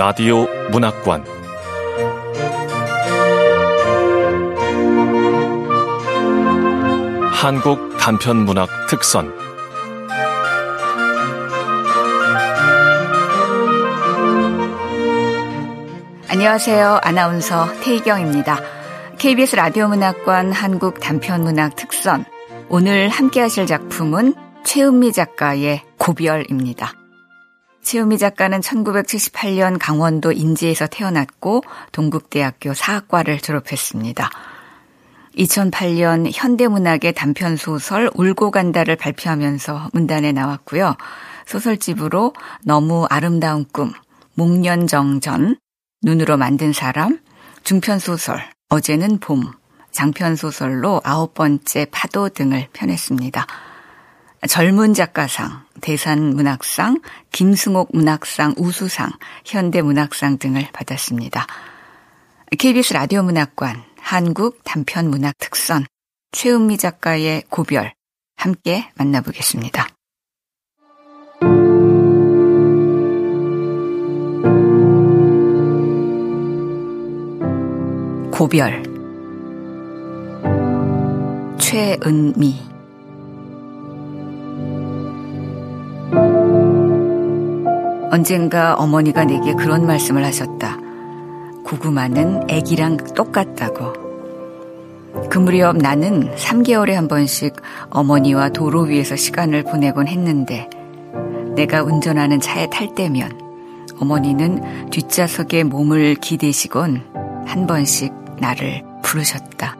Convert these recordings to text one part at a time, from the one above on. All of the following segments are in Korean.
라디오 문학관 한국 단편 문학 특선 안녕하세요. 아나운서 태희경입니다. KBS 라디오 문학관 한국 단편 문학 특선 오늘 함께 하실 작품은 최은미 작가의 고별입니다. 최은미 작가는 1978년 강원도 인제에서 태어났고 동국대학교 사학과를 졸업했습니다. 2008년 현대문학의 단편 소설 울고 간다를 발표하면서 문단에 나왔고요. 소설집으로 너무 아름다운 꿈, 목련정전, 눈으로 만든 사람, 중편소설, 어제는 봄, 장편소설로 아홉 번째 파도 등을 펴냈습니다. 젊은 작가상, 대산문학상, 김승옥 문학상, 우수상, 현대문학상 등을 받았습니다. KBS 라디오 문학관, 한국 단편 문학 특선, 최은미 작가의 고별, 함께 만나보겠습니다. 고별 최은미 언젠가 어머니가 내게 그런 말씀을 하셨다. 고구마는 애기랑 똑같다고. 그 무렵 나는 3개월에 한 번씩 어머니와 도로 위에서 시간을 보내곤 했는데 내가 운전하는 차에 탈 때면 어머니는 뒷좌석에 몸을 기대시곤 한 번씩 나를 부르셨다.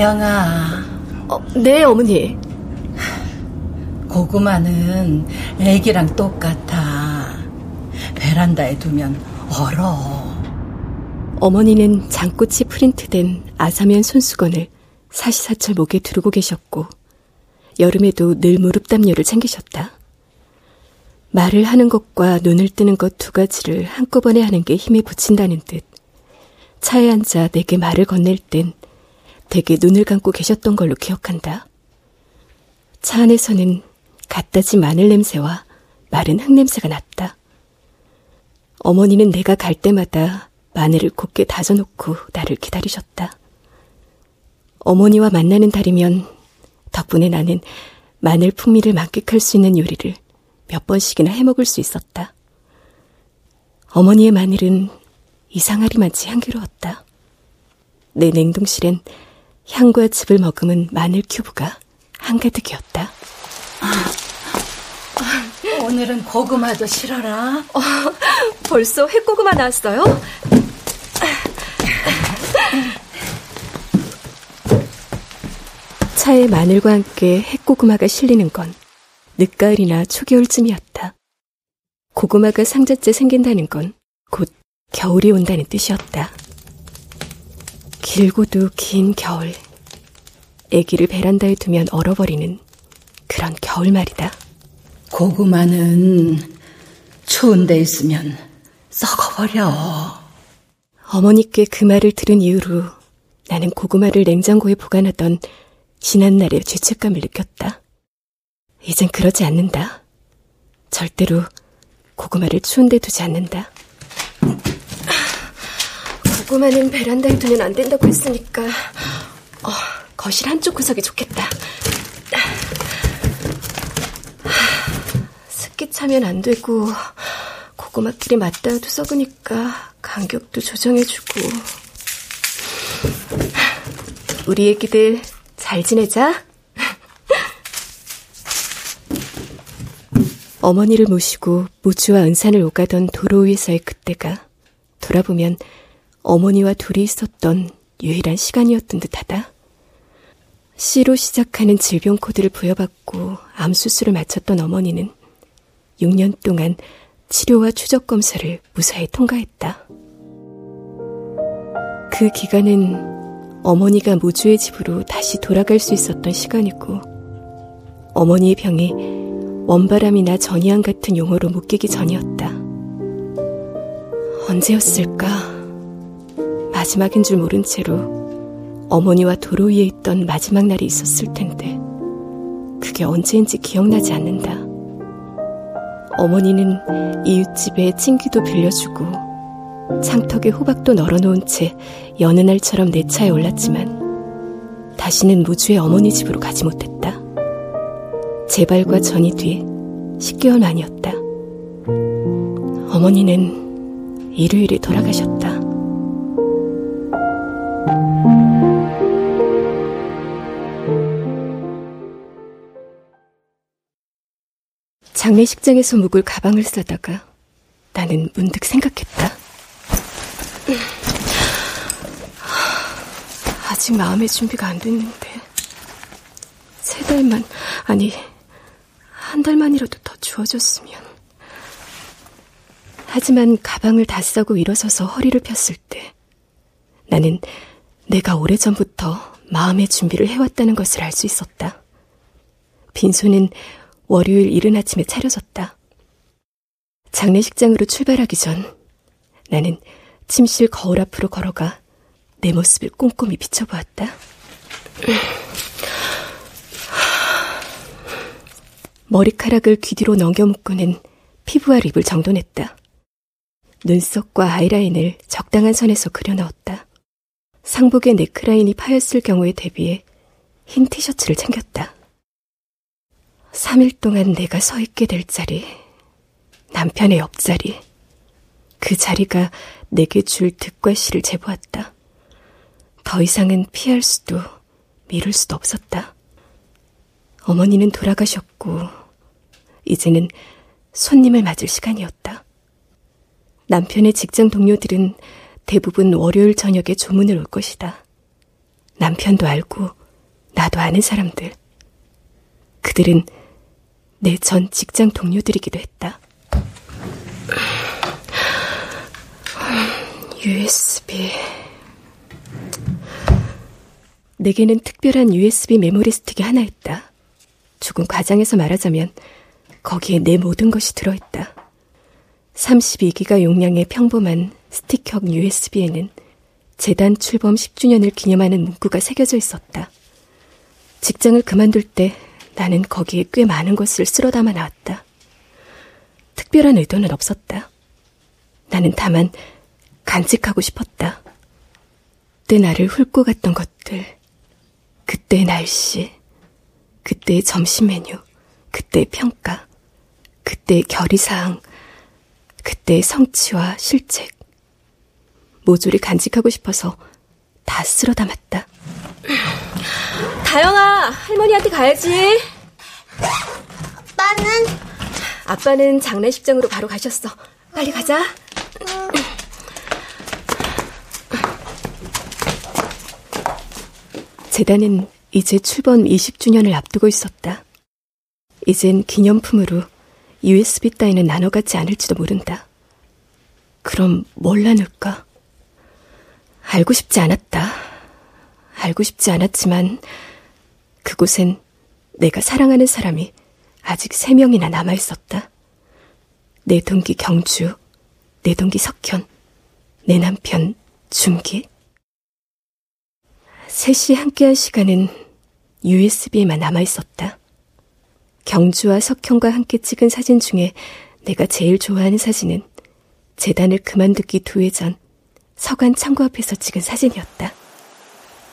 태영아. 어, 네, 어머니. 고구마는 애기랑 똑같아. 베란다에 두면 얼어. 어머니는 장꽃이 프린트된 아사면 손수건을 사시사철 목에 두르고 계셨고 여름에도 늘 무릎 담요를 챙기셨다. 말을 하는 것과 눈을 뜨는 것 두 가지를 한꺼번에 하는 게 힘에 붙인다는 듯 차에 앉아 내게 말을 건넬 땐 되게 눈을 감고 계셨던 걸로 기억한다. 차 안에서는 갓다지 마늘 냄새와 마른 흙 냄새가 났다. 어머니는 내가 갈 때마다 마늘을 곱게 다져놓고 나를 기다리셨다. 어머니와 만나는 달이면 덕분에 나는 마늘 풍미를 만끽할 수 있는 요리를 몇 번씩이나 해먹을 수 있었다. 어머니의 마늘은 이상하리만치 향기로웠다. 내 냉동실엔 향과 즙을 머금은 마늘 큐브가 한가득이었다. 오늘은 고구마도 실어라. 어, 벌써 햇고구마 나왔어요? 차에 마늘과 함께 햇고구마가 실리는 건 늦가을이나 초겨울쯤이었다. 고구마가 상자째 생긴다는 건 곧 겨울이 온다는 뜻이었다. 길고도 긴 겨울. 애기를 베란다에 두면 얼어버리는 그런 겨울 말이다. 고구마는 추운 데 있으면 썩어버려. 어머니께 그 말을 들은 이후로 나는 고구마를 냉장고에 보관하던 지난날의 죄책감을 느꼈다. 이젠 그러지 않는다. 절대로 고구마를 추운 데 두지 않는다. 고구마는 베란다에 두면 안 된다고 했으니까 어, 거실 한쪽 구석이 좋겠다. 습기 차면 안 되고 고구마끼리 맞닿아도 썩으니까 간격도 조정해주고 우리 애기들 잘 지내자. 어머니를 모시고 무주와 은산을 오가던 도로 위에서의 그때가 돌아보면 어머니와 둘이 있었던 유일한 시간이었던 듯하다. C로 시작하는 질병 코드를 부여받고 암 수술을 마쳤던 어머니는 6년 동안 치료와 추적 검사를 무사히 통과했다. 그 기간은 어머니가 무주의 집으로 다시 돌아갈 수 있었던 시간이고 어머니의 병이 원바람이나 전이암 같은 용어로 묶이기 전이었다. 언제였을까? 마지막인 줄 모른 채로 어머니와 도로 위에 있던 마지막 날이 있었을 텐데 그게 언제인지 기억나지 않는다. 어머니는 이웃집에 찐기도 빌려주고 창턱에 호박도 널어놓은 채 여느 날처럼 내 차에 올랐지만 다시는 무주의 어머니 집으로 가지 못했다. 재발과 전이 뒤 10개월 만이었다. 어머니는 일요일에 돌아가셨다. 장례식장에서 묵을 가방을 싸다가 나는 문득 생각했다. 아직 마음의 준비가 안 됐는데. 세 달만, 아니, 한 달만이라도 더 주어졌으면. 하지만 가방을 다 싸고 일어서서 허리를 폈을 때 나는 내가 오래전부터 마음의 준비를 해왔다는 것을 알 수 있었다. 빈소는 월요일 이른 아침에 차려졌다. 장례식장으로 출발하기 전 나는 침실 거울 앞으로 걸어가 내 모습을 꼼꼼히 비춰보았다. 머리카락을 귀 뒤로 넘겨 묶고는 피부와 립을 정돈했다. 눈썹과 아이라인을 적당한 선에서 그려 넣었다. 상복의 네크라인이 파였을 경우에 대비해 흰 티셔츠를 챙겼다. 3일 동안 내가 서 있게 될 자리, 남편의 옆자리, 그 자리가 내게 줄 득과 시를 재보았다. 더 이상은 피할 수도 미룰 수도 없었다. 어머니는 돌아가셨고, 이제는 손님을 맞을 시간이었다. 남편의 직장 동료들은 대부분 월요일 저녁에 조문을 올 것이다. 남편도 알고, 나도 아는 사람들. 그들은 내 전 직장 동료들이기도 했다. USB. 내게는 특별한 USB 메모리 스틱이 하나 있다. 조금 과장해서 말하자면 거기에 내 모든 것이 들어있다. 32기가 용량의 평범한 스틱형 USB에는 재단 출범 10주년을 기념하는 문구가 새겨져 있었다. 직장을 그만둘 때 나는 거기에 꽤 많은 것을 쓸어 담아 놨다. 특별한 의도는 없었다. 나는 다만 간직하고 싶었다. 그때 나를 훑고 갔던 것들, 그때의 날씨, 그때의 점심 메뉴, 그때의 평가, 그때의 결의사항, 그때의 성취와 실책. 모조리 간직하고 싶어서 다 쓸어 담았다. 다영아, 할머니한테 가야지. 아빠는? 아빠는 장례식장으로 바로 가셨어. 빨리 가자. 재단은 이제 출범 20주년을 앞두고 있었다. 이젠 기념품으로 USB 따위는 나눠 갖지 않을지도 모른다. 그럼 뭘 나눌까? 알고 싶지 않았다. 알고 싶지 않았지만 그곳엔 내가 사랑하는 사람이 아직 세 명이나 남아 있었다. 내 동기 경주, 내 동기 석현, 내 남편 준기. 셋이 함께한 시간은 USB에만 남아 있었다. 경주와 석현과 함께 찍은 사진 중에 내가 제일 좋아하는 사진은 재단을 그만두기 두 해 전 서관 창고 앞에서 찍은 사진이었다.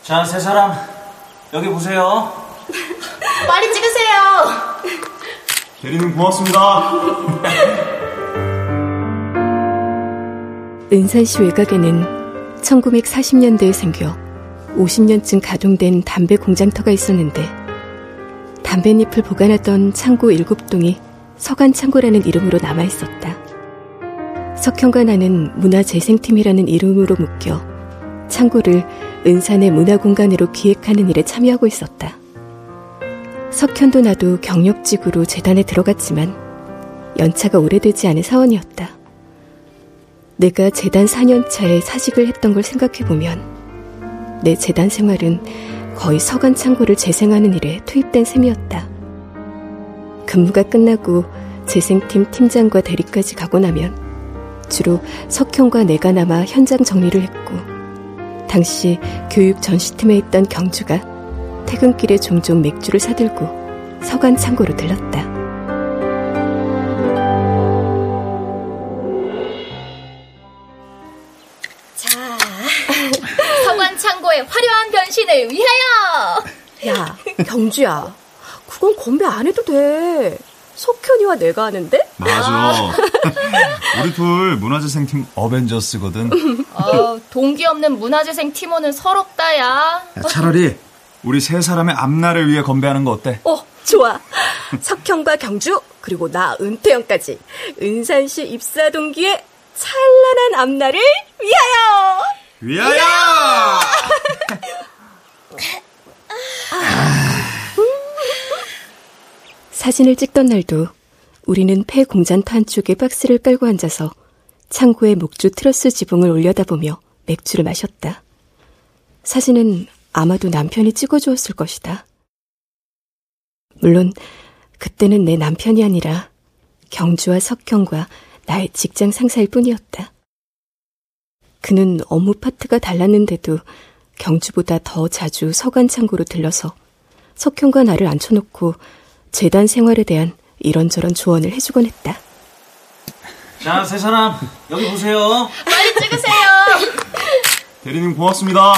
자, 세 사람 여기 보세요. 빨리 찍으세요. 대리님 고맙습니다. 은산시 외곽에는 1940년대에 생겨 50년쯤 가동된 담배 공장터가 있었는데 담뱃잎을 보관하던 창고 7동이 서간창고라는 이름으로 남아 있었다. 석현과 나는 문화재생팀이라는 이름으로 묶여 창고를 은산의 문화공간으로 기획하는 일에 참여하고 있었다. 석현도 나도 경력직으로 재단에 들어갔지만 연차가 오래되지 않은 사원이었다. 내가 재단 4년차에 사직을 했던 걸 생각해보면 내 재단 생활은 거의 서간 창고를 재생하는 일에 투입된 셈이었다. 근무가 끝나고 재생팀 팀장과 대리까지 가고 나면 주로 석형과 내가 남아 현장 정리를 했고 당시 교육 전시팀에 있던 경주가 퇴근길에 종종 맥주를 사들고 서간 창고로 들렀다. 자, 서관 창고의 화려한 변신을 위하여! 야, 경주야. 그건 건배 안 해도 돼. 석현이와 내가 하는데? 맞아. 우리 둘 문화재생 팀 어벤져스거든. 어, 동기 없는 문화재생 팀원은 서럽다, 야. 야, 차라리 우리 세 사람의 앞날을 위해 건배하는 거 어때? 어, 좋아. 석현과 경주, 그리고 나 은퇴형까지. 은산시 입사 동기의 찬란한 앞날을 위하여! 위하여! 사진을 찍던 날도 우리는 폐 공장터 한쪽에 박스를 깔고 앉아서 창고에 목주 트러스 지붕을 올려다보며 맥주를 마셨다. 사진은 아마도 남편이 찍어주었을 것이다. 물론 그때는 내 남편이 아니라 경주와 석형과 나의 직장 상사일 뿐이었다. 그는 업무 파트가 달랐는데도 경주보다 더 자주 서간 창고로 들러서 석형과 나를 앉혀놓고 재단 생활에 대한 이런저런 조언을 해주곤 했다. 자, 세 사람, 여기 보세요. 빨리 찍으세요! 대리님 고맙습니다.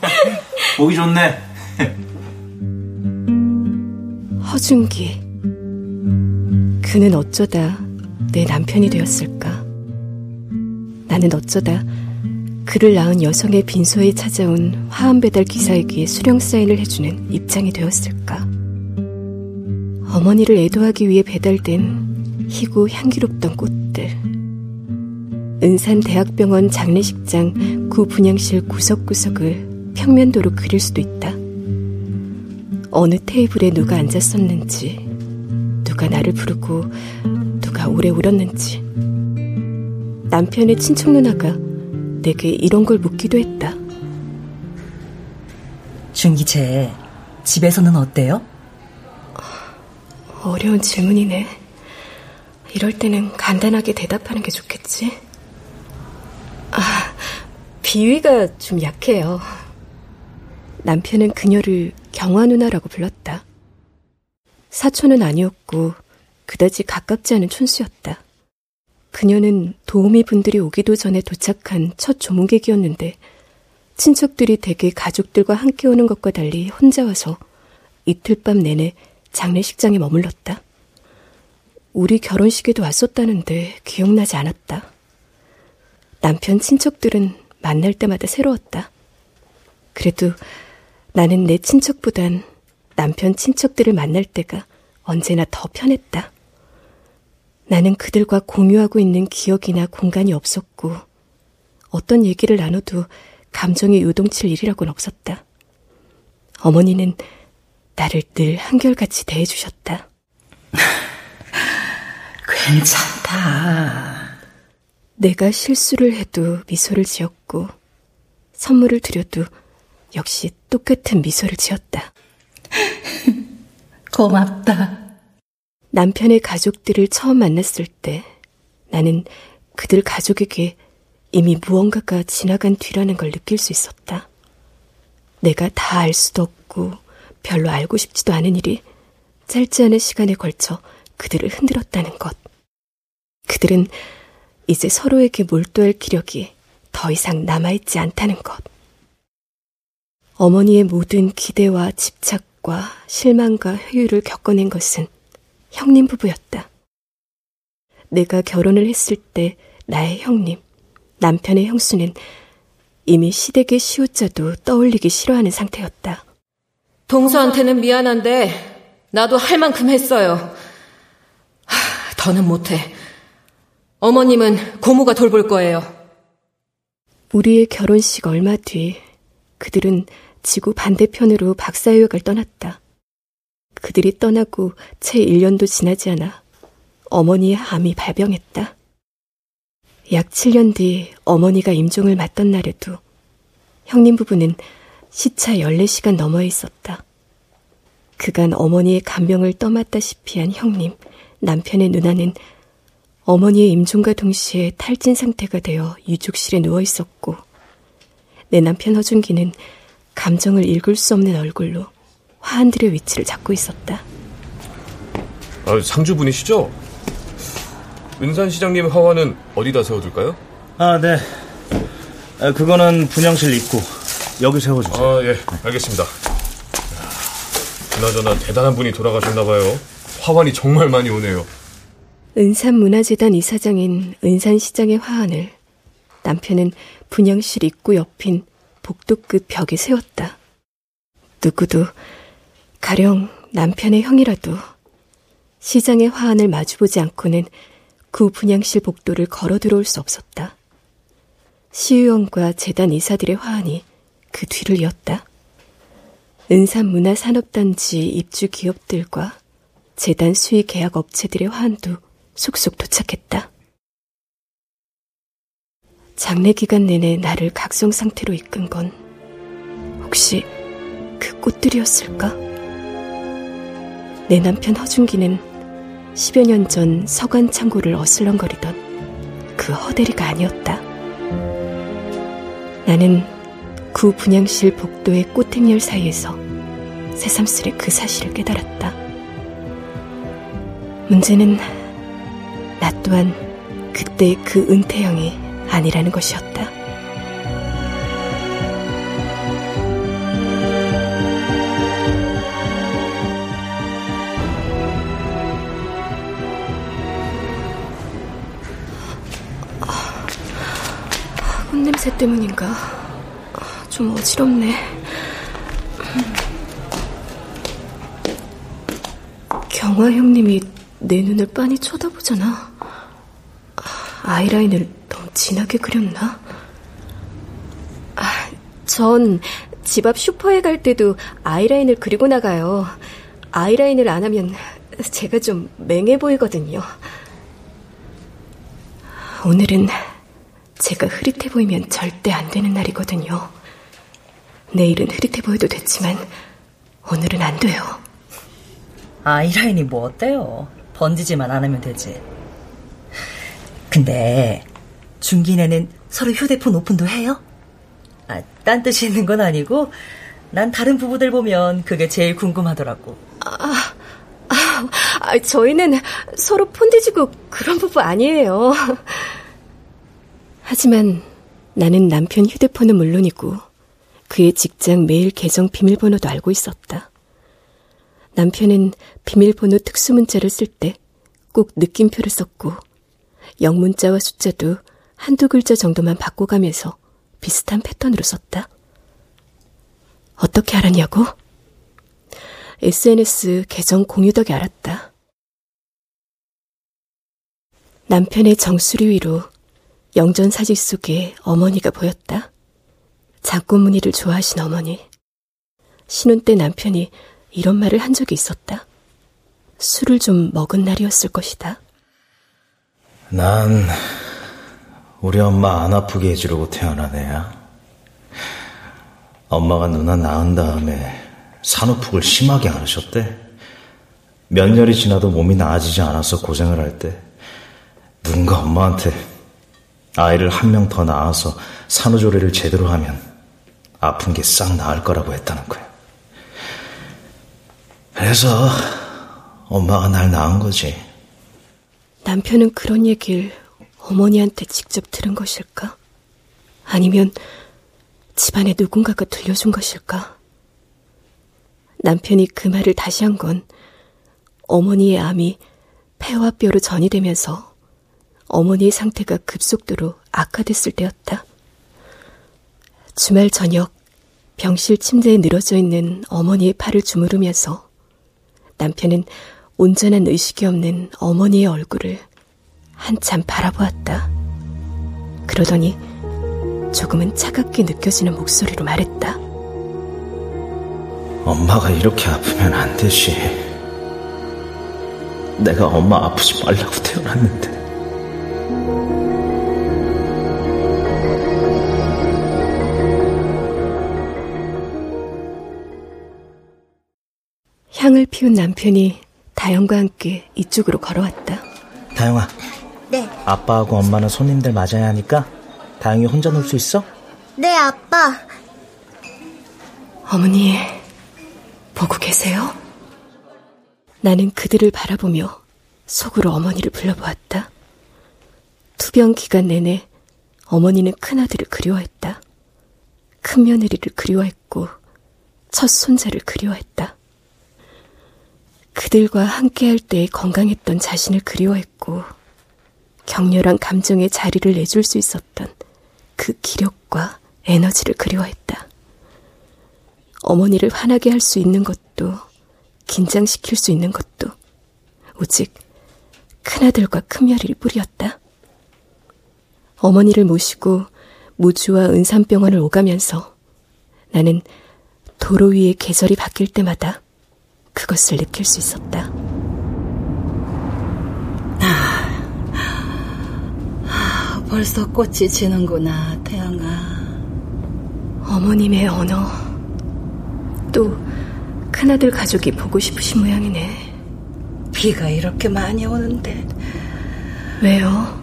보기 좋네. 허준기. 그는 어쩌다 내 남편이 되었을까? 나는 어쩌다 그를 낳은 여성의 빈소에 찾아온 화환 배달 기사에게 수령 사인을 해주는 입장이 되었을까? 어머니를 애도하기 위해 배달된 희고 향기롭던 꽃들. 은산 대학병원 장례식장 구 분향실 구석구석을 평면도로 그릴 수도 있다. 어느 테이블에 누가 앉았었는지, 누가 나를 부르고 누가 오래 울었는지. 남편의 친척 누나가 내게 이런 걸 묻기도 했다. 준기채, 집에서는 어때요? 어려운 질문이네. 이럴 때는 간단하게 대답하는 게 좋겠지? 아, 비위가 좀 약해요. 남편은 그녀를 경화 누나라고 불렀다. 사촌은 아니었고 그다지 가깝지 않은 촌수였다. 그녀는 도우미 분들이 오기도 전에 도착한 첫 조문객이었는데 친척들이 대개 가족들과 함께 오는 것과 달리 혼자 와서 이틀 밤 내내 장례식장에 머물렀다. 우리 결혼식에도 왔었다는데 기억나지 않았다. 남편 친척들은 만날 때마다 새로웠다. 그래도 나는 내 친척보단 남편 친척들을 만날 때가 언제나 더 편했다. 나는 그들과 공유하고 있는 기억이나 공간이 없었고, 어떤 얘기를 나눠도 감정이 요동칠 일이라고는 없었다. 어머니는 나를 늘 한결같이 대해주셨다. 괜찮다. 내가 실수를 해도 미소를 지었고, 선물을 드려도 역시 똑같은 미소를 지었다. 고맙다. 남편의 가족들을 처음 만났을 때 나는 그들 가족에게 이미 무언가가 지나간 뒤라는 걸 느낄 수 있었다. 내가 다 알 수도 없고 별로 알고 싶지도 않은 일이 짧지 않은 시간에 걸쳐 그들을 흔들었다는 것. 그들은 이제 서로에게 몰두할 기력이 더 이상 남아있지 않다는 것. 어머니의 모든 기대와 집착과 실망과 회유를 겪어낸 것은 형님 부부였다. 내가 결혼을 했을 때 나의 형님, 남편의 형수는 이미 시댁의 시옷자도 떠올리기 싫어하는 상태였다. 동서한테는 미안한데 나도 할 만큼 했어요. 하, 더는 못해. 어머님은 고모가 돌볼 거예요. 우리의 결혼식 얼마 뒤 그들은 지구 반대편으로 박사유학을 떠났다. 그들이 떠나고 채 1년도 지나지 않아 어머니의 암이 발병했다. 약 7년 뒤 어머니가 임종을 맞던 날에도 형님 부부는 시차 14시간 넘어에 있었다. 그간 어머니의 간병을 떠맡다시피 한 형님, 남편의 누나는 어머니의 임종과 동시에 탈진 상태가 되어 유족실에 누워 있었고, 내 남편 허준기는 감정을 읽을 수 없는 얼굴로 화한들의 위치를 잡고 있었다. 아, 상주분이시죠? 은산 시장님 화환은 어디다 세워둘까요? 아, 네. 아, 그거는 분양실 입구. 여기 세워주세요. 아, 예. 알겠습니다. 그나저나 대단한 분이 돌아가셨나봐요. 화환이 정말 많이 오네요. 은산문화재단 이사장인 은산시장의 화환을 남편은 분양실 입구 옆인 복도급 벽에 세웠다. 누구도 가령 남편의 형이라도 시장의 화환을 마주보지 않고는 그 분양실 복도를 걸어 들어올 수 없었다. 시의원과 재단 이사들의 화환이 그 뒤를 이었다. 은산문화산업단지 입주 기업들과 재단 수의 계약 업체들의 화환도 속속 도착했다. 장례 기간 내내 나를 각성 상태로 이끈 건 혹시 그 꽃들이었을까? 내 남편 허준기는 10여 년 전 서관 창고를 어슬렁거리던 그 허대리가 아니었다. 나는 구 분양실 복도의 꽃행렬 사이에서 새삼스레 그 사실을 깨달았다. 문제는 나 또한 그때의 그 은퇴형이 아니라는 것이었다. 꽃냄새 때문인가? 좀 어지럽네. 경화 형님이 내 눈을 빤히 쳐다보잖아. 아이라인을 너무 진하게 그렸나? 아, 전 집 앞 슈퍼에 갈 때도 아이라인을 그리고 나가요. 아이라인을 안 하면 제가 좀 맹해 보이거든요. 오늘은 제가 흐릿해 보이면 절대 안 되는 날이거든요. 내일은 흐릿해 보여도 됐지만 오늘은 안 돼요. 아이라인이 뭐 어때요? 번지지만 않으면 되지. 근데 중기네는 서로 휴대폰 오픈도 해요? 아, 딴 뜻이 있는 건 아니고 난 다른 부부들 보면 그게 제일 궁금하더라고. 아, 아, 아 저희는 서로 폰 뒤지고 그런 부부 아니에요. 하지만 나는 남편 휴대폰은 물론이고 그의 직장 메일 계정 비밀번호도 알고 있었다. 남편은 비밀번호 특수문자를 쓸 때 꼭 느낌표를 썼고 영문자와 숫자도 한두 글자 정도만 바꿔가면서 비슷한 패턴으로 썼다. 어떻게 알았냐고? SNS 계정 공유 덕에 알았다. 남편의 정수리 위로 영전 사진 속에 어머니가 보였다. 장꽃무늬를 좋아하신 어머니. 신혼 때 남편이 이런 말을 한 적이 있었다. 술을 좀 먹은 날이었을 것이다. 난 우리 엄마 안 아프게 해주려고 태어난 애야. 엄마가 누나 낳은 다음에 산후풍을 심하게 앓으셨대. 몇 년이 지나도 몸이 나아지지 않아서 고생을 할 때 누군가 엄마한테 아이를 한 명 더 낳아서 산후조리를 제대로 하면 아픈 게 싹 나을 거라고 했다는 거야. 그래서 엄마가 날 낳은 거지. 남편은 그런 얘기를 어머니한테 직접 들은 것일까? 아니면 집안에 누군가가 들려준 것일까? 남편이 그 말을 다시 한 건 어머니의 암이 폐와 뼈로 전이 되면서 어머니의 상태가 급속도로 악화됐을 때였다. 주말 저녁 병실 침대에 늘어져 있는 어머니의 팔을 주무르면서 남편은 온전한 의식이 없는 어머니의 얼굴을 한참 바라보았다. 그러더니 조금은 차갑게 느껴지는 목소리로 말했다. 엄마가 이렇게 아프면 안 되지. 내가 엄마 아프지 말라고 태어났는데. 향을 피운 남편이 다영과 함께 이쪽으로 걸어왔다. 다영아. 네. 아빠하고 엄마는 손님들 맞아야 하니까 다영이 혼자 놀 수 있어? 네, 아빠. 어머니, 보고 계세요? 나는 그들을 바라보며 속으로 어머니를 불러보았다. 투병 기간 내내 어머니는 큰아들을 그리워했다. 큰 며느리를 그리워했고 첫 손자를 그리워했다. 그들과 함께할 때 건강했던 자신을 그리워했고 격렬한 감정의 자리를 내줄 수 있었던 그 기력과 에너지를 그리워했다. 어머니를 화나게 할 수 있는 것도 긴장시킬 수 있는 것도 오직 큰아들과 큰며느리 뿐이었다. 어머니를 모시고 무주와 은산병원을 오가면서 나는 도로 위의 계절이 바뀔 때마다 그것을 느낄 수 있었다. 아, 벌써 꽃이 지는구나, 태양아. 어머님의 언어. 또 큰아들 가족이 보고 싶으신 모양이네. 비가 이렇게 많이 오는데. 왜요?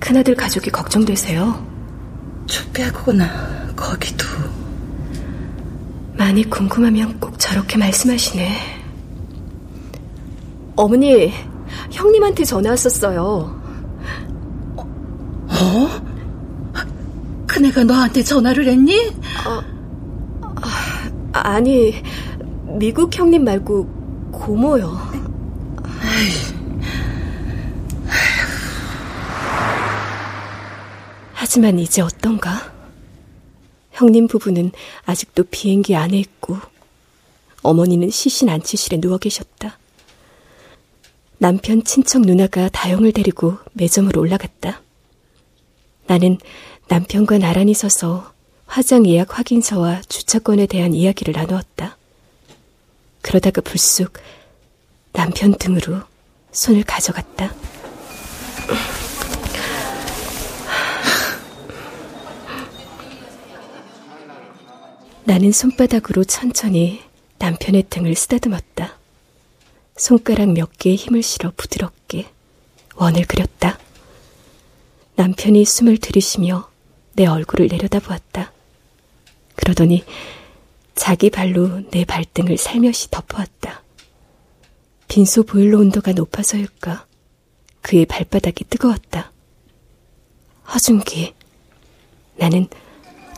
큰아들 가족이 걱정되세요? 춥겠구나, 거기도. 많이 궁금하면 꼭 저렇게 말씀하시네. 어머니, 형님한테 전화 왔었어요. 어? 큰애가 너한테 전화를 했니? 어, 아, 니 미국 형님 말고 고모요. 하지만 이제 어떤가? 형님 부부는 아직도 비행기 안에 있고 어머니는 시신 안치실에 누워 계셨다. 남편 친척 누나가 다영을 데리고 매점으로 올라갔다. 나는 남편과 나란히 서서 화장 예약 확인서와 주차권에 대한 이야기를 나누었다. 그러다가 불쑥 남편 등으로 손을 가져갔다. 나는 손바닥으로 천천히 남편의 등을 쓰다듬었다. 손가락 몇 개에 힘을 실어 부드럽게 원을 그렸다. 남편이 숨을 들이쉬며 내 얼굴을 내려다보았다. 그러더니 자기 발로 내 발등을 살며시 덮어왔다. 빈소 보일러 온도가 높아서일까 그의 발바닥이 뜨거웠다. 허준기, 나는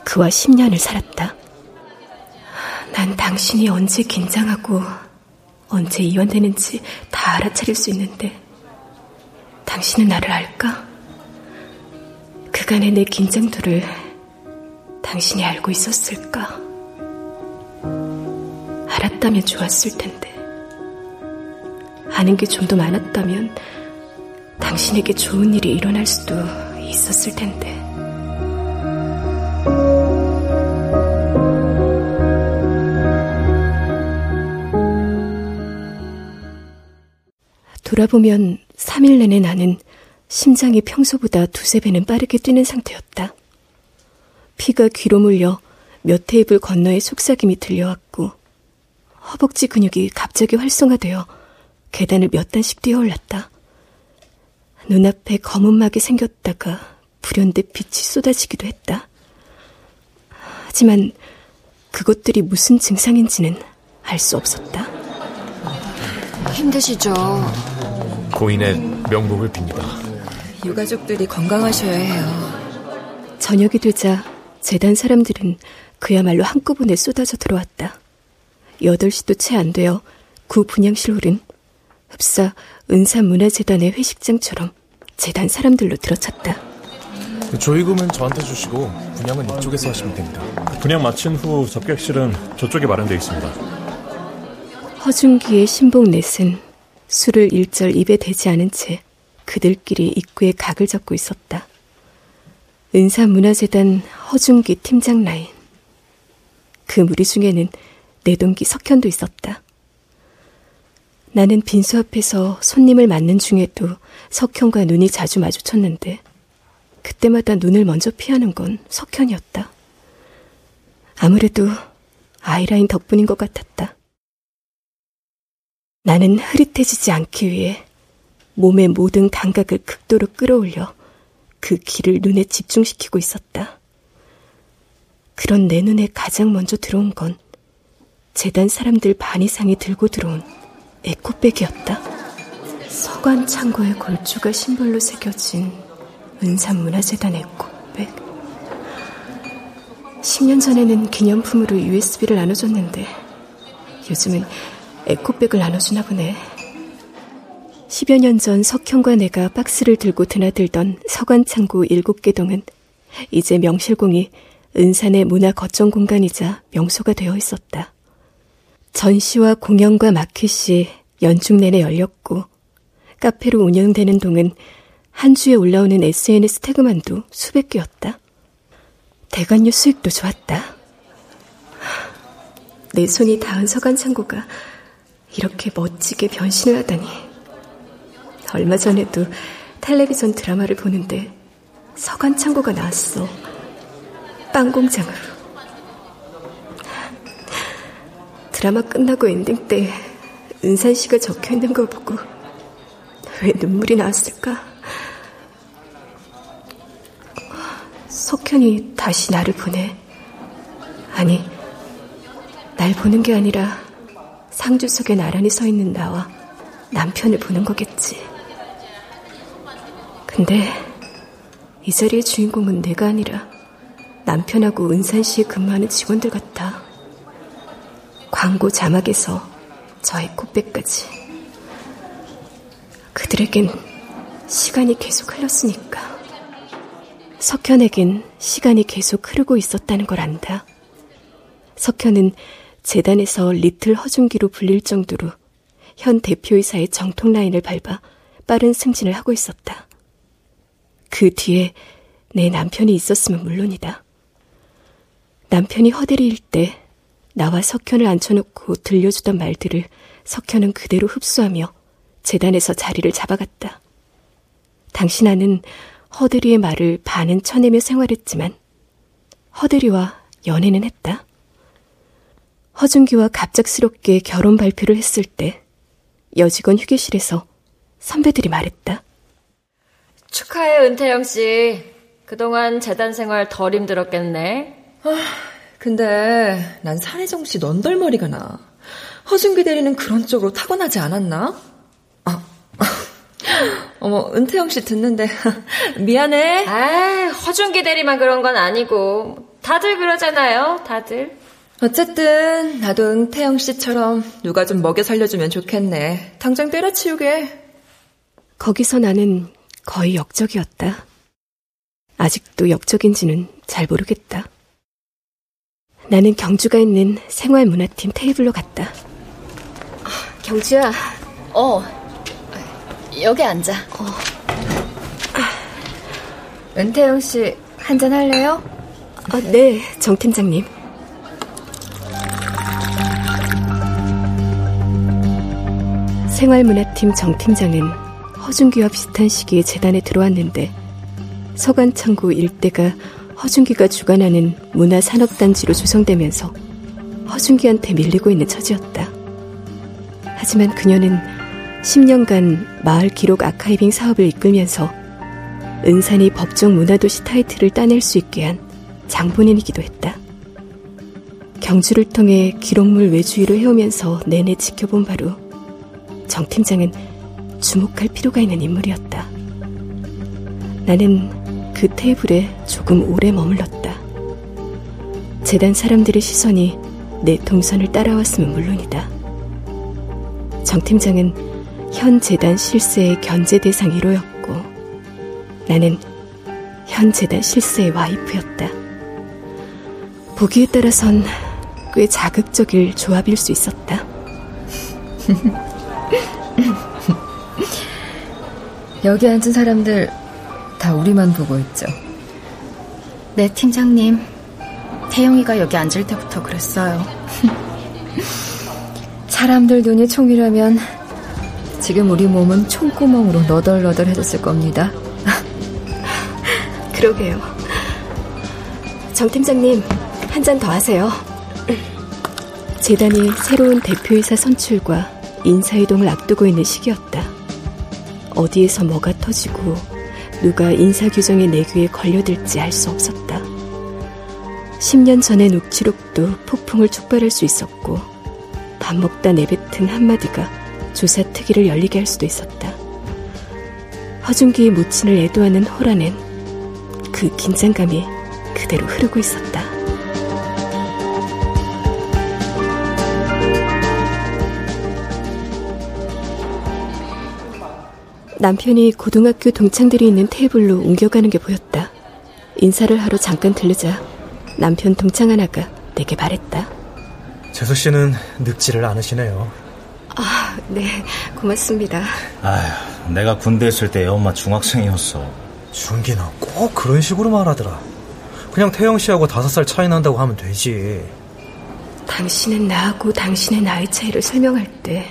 그와 10년을 살았다. 난 당신이 언제 긴장하고 언제 이완되는지 다 알아차릴 수 있는데 당신은 나를 알까? 그간의 내 긴장도를 당신이 알고 있었을까? 알았다면 좋았을 텐데 아는 게 좀 더 많았다면 당신에게 좋은 일이 일어날 수도 있었을 텐데. 돌아보면 3일 내내 나는 심장이 평소보다 두세 배는 빠르게 뛰는 상태였다. 피가 귀로 물려 몇 테이블 건너에 속삭임이 들려왔고 허벅지 근육이 갑자기 활성화되어 계단을 몇 단씩 뛰어올랐다. 눈앞에 검은 막이 생겼다가 불현듯 빛이 쏟아지기도 했다. 하지만 그것들이 무슨 증상인지는 알 수 없었다. 힘드시죠? 고인의 명복을 빕니다. 유가족들이 건강하셔야 해요. 저녁이 되자 재단 사람들은 그야말로 한꺼번에 쏟아져 들어왔다. 8시도 채 안 되어 구 분양실 홀은 흡사 은사문화재단의 회식장처럼 재단 사람들로 들어찼다. 조의금은 저한테 주시고 분양은 이쪽에서 하시면 됩니다. 분양 마친 후 접객실은 저쪽에 마련되어 있습니다. 허준기의 신복 넷은 술을 일절 입에 대지 않은 채 그들끼리 입구에 각을 잡고 있었다. 은사문화재단 허준기 팀장 라인. 그 무리 중에는 내 동기 석현도 있었다. 나는 빈수 앞에서 손님을 맞는 중에도 석현과 눈이 자주 마주쳤는데 그때마다 눈을 먼저 피하는 건 석현이었다. 아무래도 아이라인 덕분인 것 같았다. 나는 흐릿해지지 않기 위해 몸의 모든 감각을 극도로 끌어올려 그 길을 눈에 집중시키고 있었다. 그런 내 눈에 가장 먼저 들어온 건 재단 사람들 반 이상이 들고 들어온 에코백이었다. 서관 창고에 골주가 심벌로 새겨진 은산문화재단 에코백. 10년 전에는 기념품으로 USB를 나눠줬는데 요즘은 에코백을 나눠주나 보네. 10여 년 전 석형과 내가 박스를 들고 드나들던 서관창고 7개 동은 이제 명실공히 은산의 문화 거점 공간이자 명소가 되어 있었다. 전시와 공연과 마켓이 연중 내내 열렸고 카페로 운영되는 동은 한 주에 올라오는 SNS 태그만도 수백 개였다. 대관료 수익도 좋았다. 내 손이 닿은 서간 창고가 이렇게 멋지게 변신을 하다니. 얼마 전에도 텔레비전 드라마를 보는데 서간 창고가 나왔어. 빵 공장으로. 드라마 끝나고 엔딩 때 은산 씨가 적혀 있는 걸 보고 왜 눈물이 나왔을까? 석현이 다시 나를 보내. 아니, 날 보는 게 아니라 상주석에 나란히 서 있는 나와 남편을 보는 거겠지. 근데 이 자리의 주인공은 내가 아니라 남편하고 은산시에 근무하는 직원들 같아. 광고 자막에서 저의 꽃배까지. 그들에겐 시간이 계속 흘렀으니까. 석현에겐 시간이 계속 흐르고 있었다는 걸 안다. 석현은 재단에서 리틀 허준기로 불릴 정도로 현 대표이사의 정통 라인을 밟아 빠른 승진을 하고 있었다. 그 뒤에 내 남편이 있었으면 물론이다. 남편이 허대리일 때 나와 석현을 앉혀놓고 들려주던 말들을 석현은 그대로 흡수하며 재단에서 자리를 잡아갔다. 당신 아는 허대리의 말을 반은 쳐내며 생활했지만 허대리와 연애는 했다. 허준기와 갑작스럽게 결혼 발표를 했을 때 여직원 휴게실에서 선배들이 말했다. 축하해, 은태영 씨. 그동안 재단 생활 덜 힘들었겠네. 아, 근데 난 산혜정 씨 넌덜머리가 나. 허준기 대리는 그런 쪽으로 타고나지 않았나? 아, 어머, 은태영 씨 듣는데 미안해. 아, 허준기 대리만 그런 건 아니고 다들 그러잖아요, 다들. 어쨌든 나도 은태영 씨처럼 누가 좀 먹여 살려주면 좋겠네. 당장 때려치우게. 거기서 나는 거의 역적이었다. 아직도 역적인지는 잘 모르겠다. 나는 경주가 있는 생활문화팀 테이블로 갔다. 경주야, 어, 여기 앉아. 어. 은태영 씨, 한잔 할래요? 아, 네, 정 팀장님. 생활문화팀 정 팀장은 허준기와 비슷한 시기에 재단에 들어왔는데 서관창구 일대가 허준기가 주관하는 문화산업단지로 조성되면서 허준기한테 밀리고 있는 처지였다. 하지만 그녀는 10년간 마을 기록 아카이빙 사업을 이끌면서 은산이 법정 문화도시 타이틀을 따낼 수 있게 한 장본인이기도 했다. 경주를 통해 기록물 외주위로 해오면서 내내 지켜본 바로 정 팀장은 주목할 필요가 있는 인물이었다. 나는 그 테이블에 조금 오래 머물렀다. 재단 사람들의 시선이 내 동선을 따라왔으면 물론이다. 정 팀장은 현 재단 실세의 견제 대상 1호였고 나는 현 재단 실세의 와이프였다. 보기에 따라선 꽤 자극적일 조합일 수 있었다. 여기 앉은 사람들 다 우리만 보고 있죠. 네, 팀장님. 태영이가 여기 앉을 때부터 그랬어요. 사람들 눈이 총이라면 지금 우리 몸은 총구멍으로 너덜너덜해졌을 겁니다. 그러게요. 정 팀장님, 한 잔 더 하세요. 재단이 새로운 대표이사 선출과 인사이동을 앞두고 있는 시기였다. 어디에서 뭐가 터지고 누가 인사규정의 내규에 걸려들지 알 수 없었다. 10년 전의 녹취록도 폭풍을 촉발할 수 있었고 밥 먹다 내뱉은 한마디가 조사 특위를 열리게 할 수도 있었다. 허준기의 모친을 애도하는 호란엔 그 긴장감이 그대로 흐르고 있었다. 남편이 고등학교 동창들이 있는 테이블로 옮겨가는 게 보였다. 인사를 하러 잠깐 들르자 남편 동창 하나가 내게 말했다. 재수 씨는 늙지를 않으시네요. 아, 네, 고맙습니다. 아휴, 내가 군대 있을 때 애엄마 중학생이었어. 준기는 꼭 그런 식으로 말하더라. 그냥 태영 씨하고 다섯 살 차이 난다고 하면 되지. 당신은 나하고 당신의 나이 차이를 설명할 때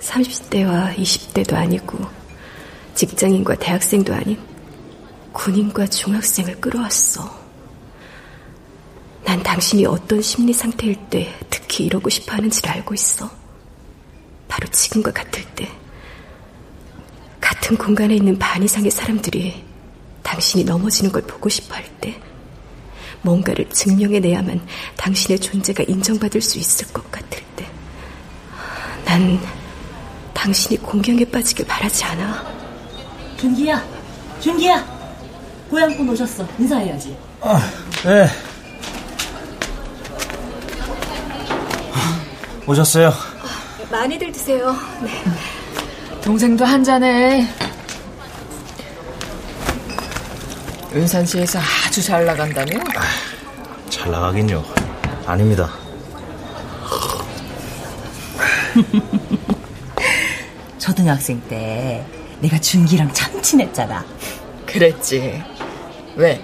30대와 20대도 아니고 직장인과 대학생도 아닌 군인과 중학생을 끌어왔어. 난 당신이 어떤 심리 상태일 때 특히 이러고 싶어 하는지를 알고 있어. 바로 지금과 같을 때. 같은 공간에 있는 반 이상의 사람들이 당신이 넘어지는 걸 보고 싶어 할 때, 뭔가를 증명해내야만 당신의 존재가 인정받을 수 있을 것 같을 때, 난 당신이 공경에 빠지길 바라지 않아. 준기야, 준기야, 고향분 오셨어. 인사해야지. 아, 네. 오셨어요? 많이들 드세요. 네. 동생도 한 잔해. 은산시에서 아주 잘 나간다며? 잘 나가긴요. 아닙니다. 초등학생 때 내가 준기랑 참 친했잖아. 그랬지. 왜?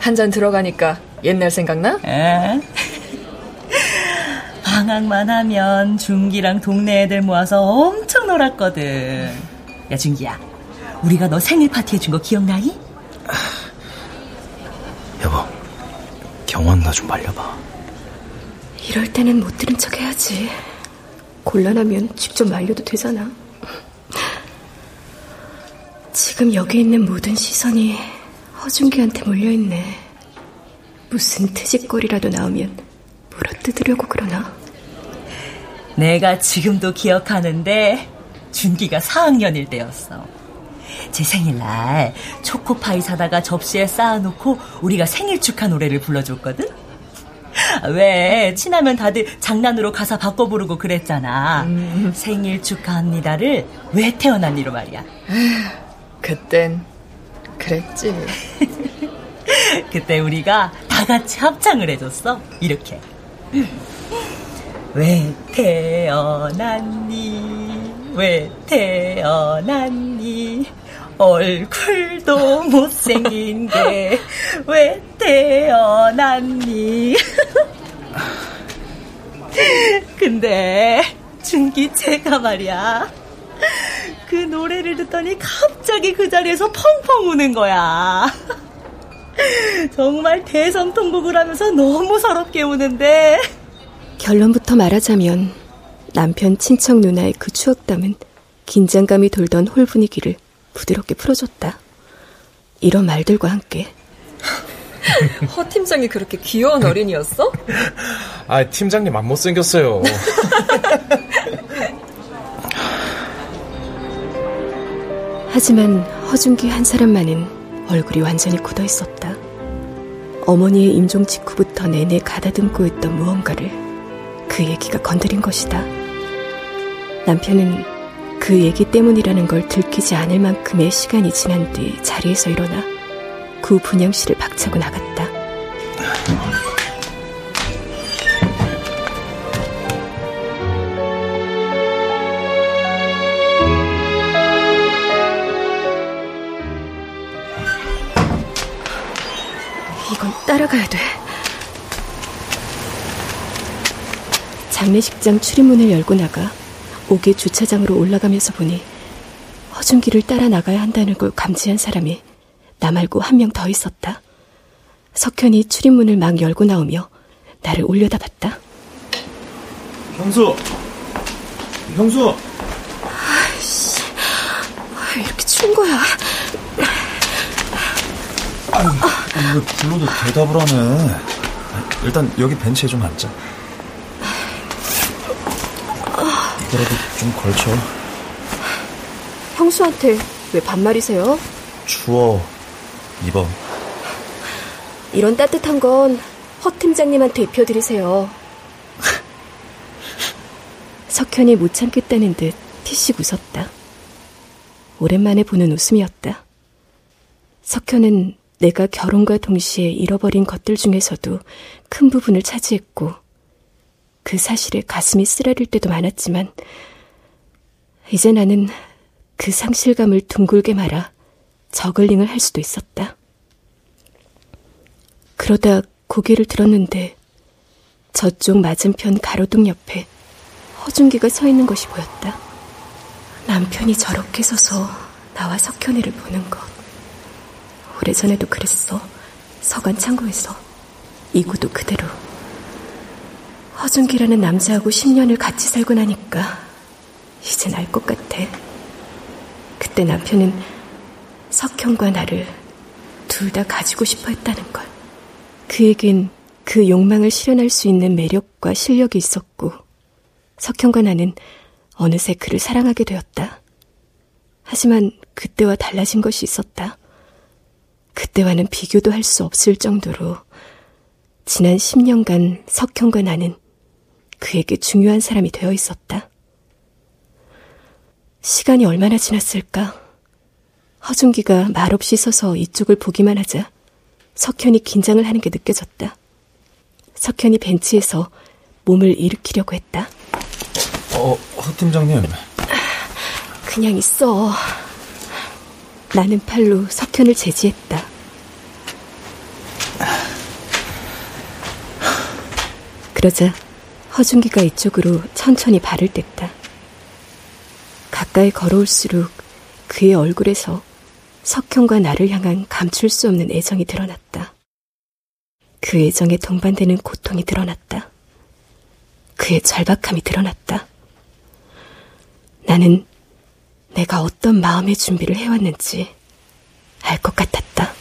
한 잔 들어가니까 옛날 생각나? 에? 방학만 하면 준기랑 동네 애들 모아서 엄청 놀았거든. 야, 준기야. 우리가 너 생일 파티 해준 거 기억나니? 여보, 경원 나 좀 말려봐. 이럴 때는 못 들은 척 해야지. 곤란하면 직접 말려도 되잖아. 지금 여기 있는 모든 시선이 허준기한테 몰려있네. 무슨 트집거리라도 나오면 물어뜯으려고 그러나? 내가 지금도 기억하는데 준기가 4학년일 때였어. 제 생일날 초코파이 사다가 접시에 쌓아놓고 우리가 생일 축하 노래를 불러줬거든? 왜 친하면 다들 장난으로 가사 바꿔 부르고 그랬잖아. 음. 생일 축하합니다를 왜 태어났니로 말이야. 그땐 그랬지. 그때 우리가 다 같이 합창을 해줬어. 이렇게. 왜 태어났니? 왜 태어났니? 얼굴도 못생긴 게 왜 태어났니? 근데 준기채가 말이야. 그 노래를 듣더니 갑자기 그 자리에서 펑펑 우는 거야. 정말 대성통곡을 하면서 너무 서럽게 우는데. 결론부터 말하자면 남편 친척 누나의 그 추억담은 긴장감이 돌던 홀 분위기를 부드럽게 풀어줬다. 이런 말들과 함께 허 팀장이 그렇게 귀여운 어린이였어? 아, 팀장님 안 못생겼어요. 하지만 허준기 한 사람만은 얼굴이 완전히 굳어 있었다. 어머니의 임종 직후부터 내내 가다듬고 있던 무언가를 그 얘기가 건드린 것이다. 남편은 그 얘기 때문이라는 걸 들키지 않을 만큼의 시간이 지난 뒤 자리에서 일어나 구 분양실을 박차고 나갔다. 따라가야 돼. 장례식장 출입문을 열고 나가 옥의 주차장으로 올라가면서 보니 허준기를 따라 나가야 한다는 걸 감지한 사람이 나 말고 한 명 더 있었다. 석현이 출입문을 막 열고 나오며 나를 올려다 봤다. 형수! 형수! 아이씨, 이렇게 추운 거야. 아유, 왜 불러도 대답을 하네. 일단 여기 벤치에 좀 앉자. 이거라도 좀 걸쳐. 형수한테 왜 반말이세요? 추워. 입어. 이런 따뜻한 건 허 팀장님한테 입혀드리세요. 석현이 못 참겠다는 듯 티씩 웃었다. 오랜만에 보는 웃음이었다. 석현은 내가 결혼과 동시에 잃어버린 것들 중에서도 큰 부분을 차지했고, 그 사실에 가슴이 쓰라릴 때도 많았지만, 이제 나는 그 상실감을 둥글게 말아 저글링을 할 수도 있었다. 그러다 고개를 들었는데, 저쪽 맞은편 가로등 옆에 허준기가 서 있는 것이 보였다. 남편이 저렇게 서서 나와 석현이를 보는 것. 오래전에도 그랬어. 서간 창고에서. 이구도 그대로. 허준기라는 남자하고 10년을 같이 살고 나니까 이젠 알 것 같아. 그때 남편은 석현과 나를 둘 다 가지고 싶어 했다는 걸. 그에겐 그 욕망을 실현할 수 있는 매력과 실력이 있었고, 석현과 나는 어느새 그를 사랑하게 되었다. 하지만 그때와 달라진 것이 있었다. 그때와는 비교도 할 수 없을 정도로 지난 10년간 석현과 나는 그에게 중요한 사람이 되어 있었다. 시간이 얼마나 지났을까? 허준기가 말없이 서서 이쪽을 보기만 하자 석현이 긴장을 하는 게 느껴졌다. 석현이 벤치에서 몸을 일으키려고 했다. 어, 허 팀장님. 그냥 있어. 나는 팔로 석현을 제지했다. 그러자 허준기가 이쪽으로 천천히 발을 뗐다. 가까이 걸어올수록 그의 얼굴에서 석현과 나를 향한 감출 수 없는 애정이 드러났다. 그 애정에 동반되는 고통이 드러났다. 그의 절박함이 드러났다. 나는 내가 어떤 마음의 준비를 해왔는지 알 것 같았다.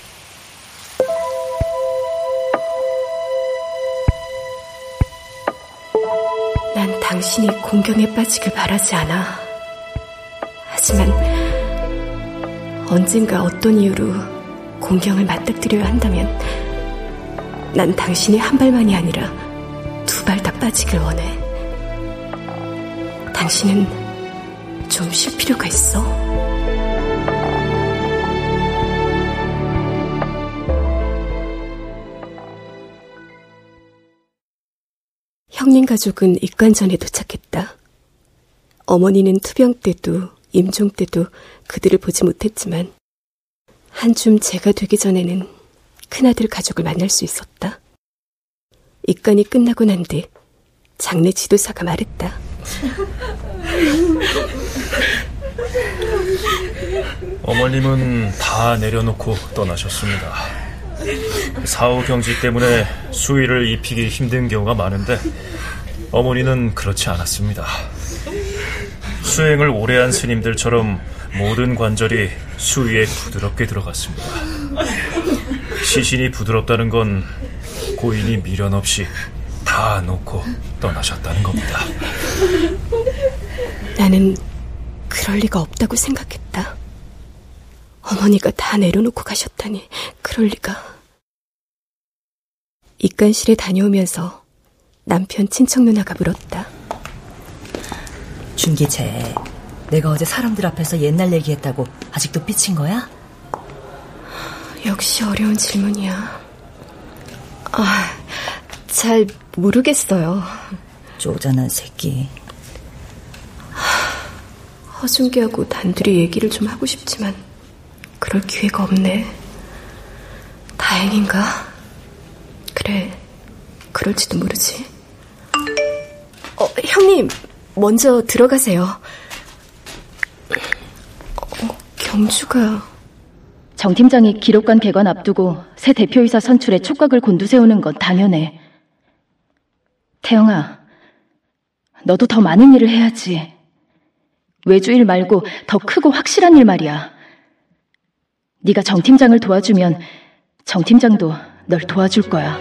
난 당신이 공경에 빠지길 바라지 않아. 하지만 언젠가 어떤 이유로 공경을 맞닥뜨려야 한다면 난 당신이 한 발만이 아니라 두 발 다 빠지길 원해. 당신은 좀 쉴 필요가 있어. 형님 가족은 입관전에 도착했다. 어머니는 투병 때도 임종 때도 그들을 보지 못했지만 한줌 제가 되기 전에는 큰아들 가족을 만날 수 있었다. 입관이 끝나고 난 뒤 장례 지도사가 말했다. 어머님은 다 내려놓고 떠나셨습니다. 사후 경직 때문에 수위를 입히기 힘든 경우가 많은데 어머니는 그렇지 않았습니다. 수행을 오래 한 스님들처럼 모든 관절이 수위에 부드럽게 들어갔습니다. 시신이 부드럽다는 건 고인이 미련 없이 다 놓고 떠나셨다는 겁니다. 나는 그럴 리가 없다고 생각했다. 어머니가 다 내려놓고 가셨다니 그럴 리가. 입간실에 다녀오면서 남편 친척 누나가 물었다. 준기채, 내가 어제 사람들 앞에서 옛날 얘기했다고 아직도 삐친 거야? 역시 어려운 질문이야. 아, 잘 모르겠어요. 쪼잔한 새끼. 허준기하고 단둘이 얘기를 좀 하고 싶지만 그럴 기회가 없네. 다행인가? 그래, 그럴지도 모르지. 어, 형님, 먼저 들어가세요. 어, 경주가... 정 팀장이 기록관 개관 앞두고 새 대표이사 선출에 촉각을 곤두세우는 건 당연해. 태영아, 너도 더 많은 일을 해야지. 외주 일 말고 더 크고 확실한 일 말이야. 네가 정 팀장을 도와주면 정 팀장도 널 도와줄 거야.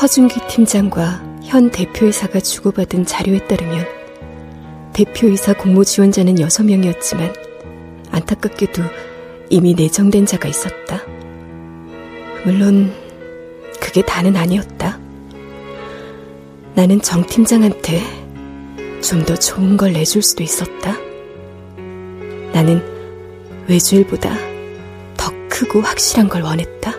허준기 팀장과 현 대표이사가 주고받은 자료에 따르면 대표이사 공모 지원자는 6명이었지만 안타깝게도 이미 내정된 자가 있었다. 물론 그게 다는 아니었다. 나는 정 팀장한테 좀 더 좋은 걸 내줄 수도 있었다. 나는 외주일보다 더 크고 확실한 걸 원했다.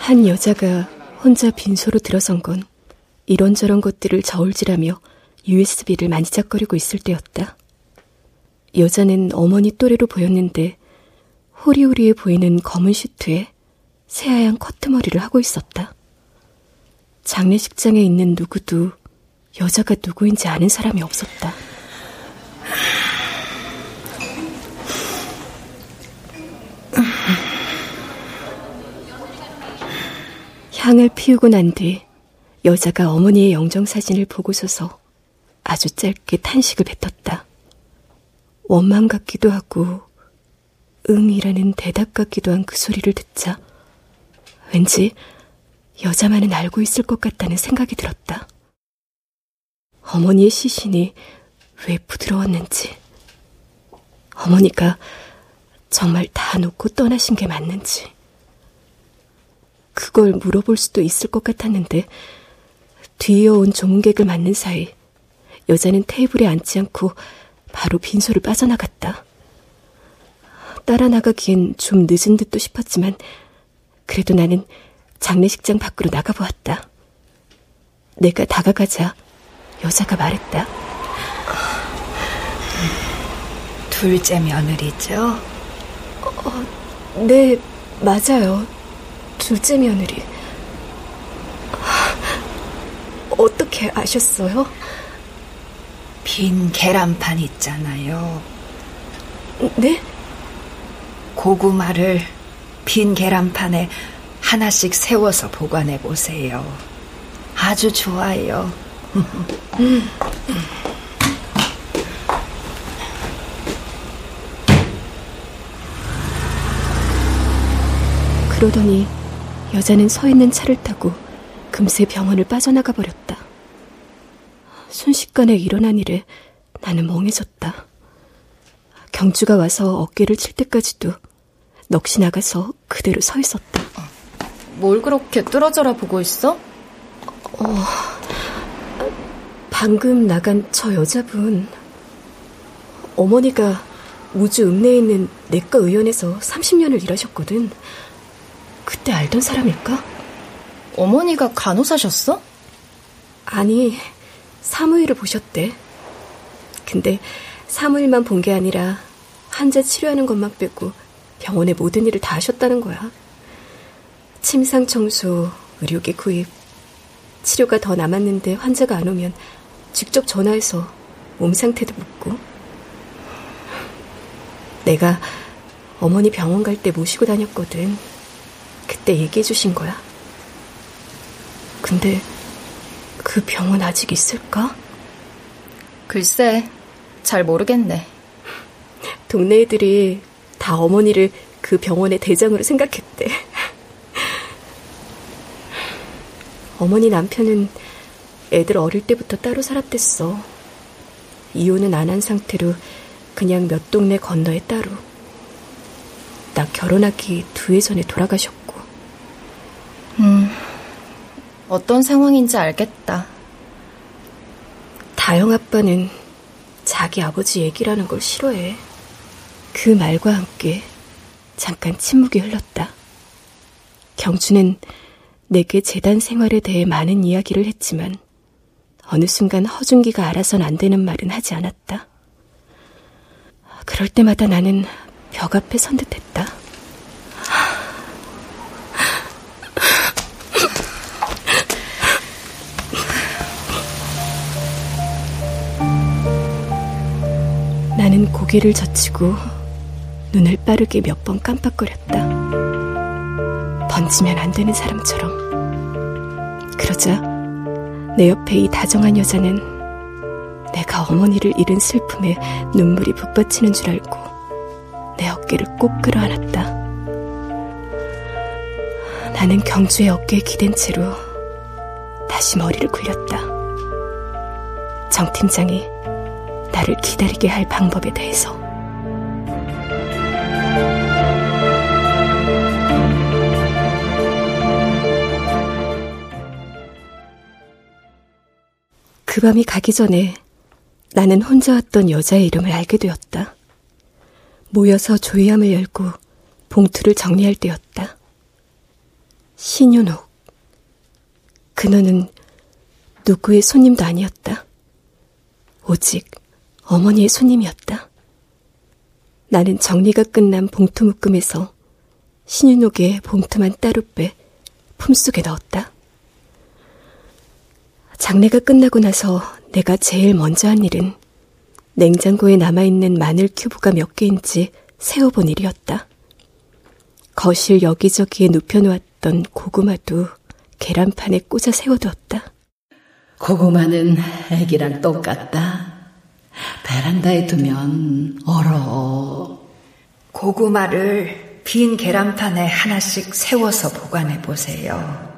한 여자가 혼자 빈소로 들어선 건 이런저런 것들을 저울질하며 USB를 만지작거리고 있을 때였다. 여자는 어머니 또래로 보였는데 호리호리해 보이는 검은 슈트에 새하얀 커트머리를 하고 있었다. 장례식장에 있는 누구도 여자가 누구인지 아는 사람이 없었다. 향을 피우고 난 뒤 여자가 어머니의 영정사진을 보고서서 아주 짧게 탄식을 뱉었다. 원망 같기도 하고 응이라는 대답 같기도 한 그 소리를 듣자 왠지 여자만은 알고 있을 것 같다는 생각이 들었다. 어머니의 시신이 왜 부드러웠는지, 어머니가 정말 다 놓고 떠나신 게 맞는지, 그걸 물어볼 수도 있을 것 같았는데, 뒤이어온 조문객을 맞는 사이, 여자는 테이블에 앉지 않고 바로 빈소를 빠져나갔다. 따라 나가기엔 좀 늦은 듯도 싶었지만, 그래도 나는 장례식장 밖으로 나가보았다. 내가 다가가자 여자가 말했다. 둘째 며느리죠? 어, 네, 맞아요. 둘째 며느리. 어떻게 아셨어요? 빈 계란판 있잖아요. 네? 고구마를 빈 계란판에 하나씩 세워서 보관해 보세요. 아주 좋아요. 그러더니 여자는 서 있는 차를 타고 금세 병원을 빠져나가 버렸다. 순식간에 일어난 일에 나는 멍해졌다. 경주가 와서 어깨를 칠 때까지도 넋이 나가서 그대로 서 있었다. 뭘 그렇게 뚫어져라 보고 있어? 어, 방금 나간 저 여자분. 어머니가 우주 읍내에 있는 내과 의원에서 30년을 일하셨거든. 그때 알던 사람일까? 어머니가 간호사셨어? 아니, 사무일을 보셨대. 근데 사무일만 본 게 아니라 환자 치료하는 것만 빼고 병원의 모든 일을 다 하셨다는 거야. 침상 청소, 의료기 구입. 치료가 더 남았는데 환자가 안 오면 직접 전화해서 몸 상태도 묻고. 내가 어머니 병원 갈 때 모시고 다녔거든. 그때 얘기해 주신 거야. 근데 그 병원 아직 있을까? 글쎄, 잘 모르겠네. 동네 애들이 다 어머니를 그 병원의 대장으로 생각했대. 어머니 남편은 애들 어릴 때부터 따로 살았댔어. 이혼은 안 한 상태로 그냥 몇 동네 건너에 따로. 나 결혼하기 두 해 전에 돌아가셨고. 음, 어떤 상황인지 알겠다. 다영 아빠는 자기 아버지 얘기라는 걸 싫어해. 그 말과 함께 잠깐 침묵이 흘렀다. 경주는 내게 재단 생활에 대해 많은 이야기를 했지만 어느 순간 허준기가 알아선 안 되는 말은 하지 않았다. 그럴 때마다 나는 벽 앞에 선 듯했다. 고개를 젖히고 눈을 빠르게 몇 번 깜빡거렸다. 번지면 안 되는 사람처럼. 그러자 내 옆에 이 다정한 여자는 내가 어머니를 잃은 슬픔에 눈물이 북받치는 줄 알고 내 어깨를 꼭 끌어안았다. 나는 경주의 어깨에 기댄 채로 다시 머리를 굴렸다. 정 팀장이 나를 기다리게 할 방법에 대해서. 그 밤이 가기 전에 나는 혼자 왔던 여자의 이름을 알게 되었다. 모여서 조이함을 열고 봉투를 정리할 때였다. 신윤옥. 그녀는 누구의 손님도 아니었다. 오직 어머니의 손님이었다. 나는 정리가 끝난 봉투 묶음에서 신윤옥의 봉투만 따로 빼 품속에 넣었다. 장례가 끝나고 나서 내가 제일 먼저 한 일은 냉장고에 남아있는 마늘 큐브가 몇 개인지 세어본 일이었다. 거실 여기저기에 눕혀놓았던 고구마도 계란판에 꽂아 세워두었다. 고구마는 애기랑 똑같다. 베란다에 두면 얼어. 고구마를 빈 계란판에 하나씩 세워서 보관해 보세요.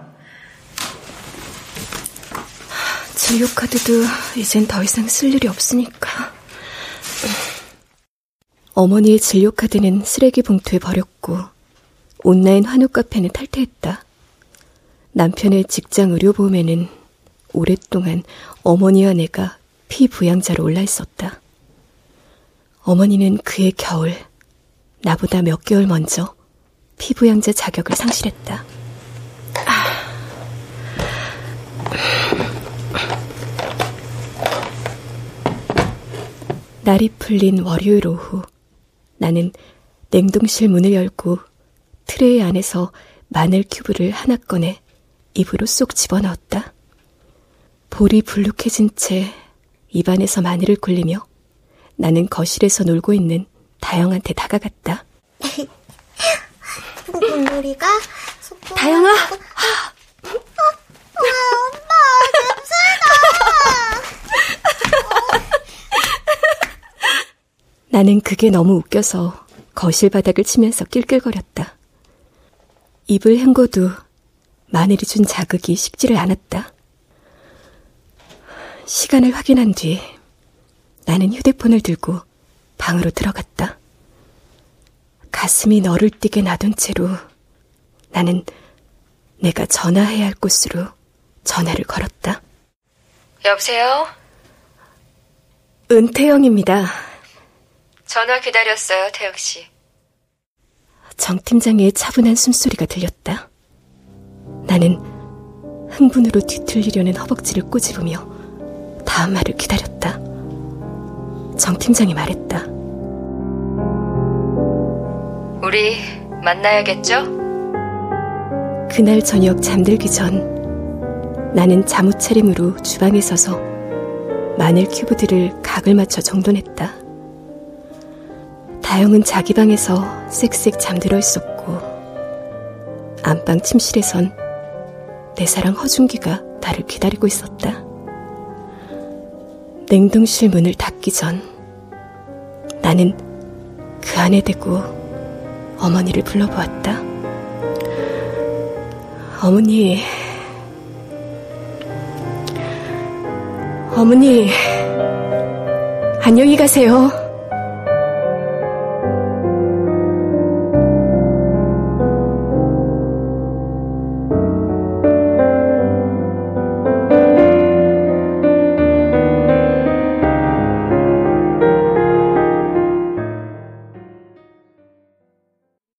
진료카드도 이젠 더 이상 쓸 일이 없으니까. 어머니의 진료카드는 쓰레기 봉투에 버렸고 온라인 한우 카페는 탈퇴했다. 남편의 직장 의료보험에는 오랫동안 어머니와 내가 피부양자로 올라 있었다. 어머니는 그의 겨울 나보다 몇 개월 먼저 피부양자 자격을 상실했다. 날이 풀린 월요일 오후, 나는 냉동실 문을 열고 트레이 안에서 마늘 큐브를 하나 꺼내 입으로 쏙 집어넣었다. 볼이 불룩해진 채 입안에서 마늘을 굴리며 나는 거실에서 놀고 있는 다영한테 다가갔다. 우리가 다영아! 어, 엄마 냄새나! 나는 그게 너무 웃겨서 거실 바닥을 치면서 낄낄거렸다. 입을 헹궈도 마늘이 준 자극이 식지를 않았다. 시간을 확인한 뒤 나는 휴대폰을 들고 방으로 들어갔다. 가슴이 너를 뛰게 놔둔 채로 나는 내가 전화해야 할 곳으로 전화를 걸었다. 여보세요? 은태영입니다. 전화 기다렸어요, 태혁 씨. 정 팀장의 차분한 숨소리가 들렸다. 나는 흥분으로 뒤틀리려는 허벅지를 꼬집으며 다음 말을 기다렸다. 정 팀장이 말했다. 우리 만나야겠죠? 그날 저녁 잠들기 전 나는 잠옷 차림으로 주방에 서서 마늘 큐브들을 각을 맞춰 정돈했다. 다영은 자기 방에서 쌕쌕 잠들어 있었고 안방 침실에선 내 사랑 허준기가 나를 기다리고 있었다. 냉동실 문을 닫기 전 나는 그 안에 대고 어머니를 불러보았다. 어머니, 어머니, 안녕히 가세요.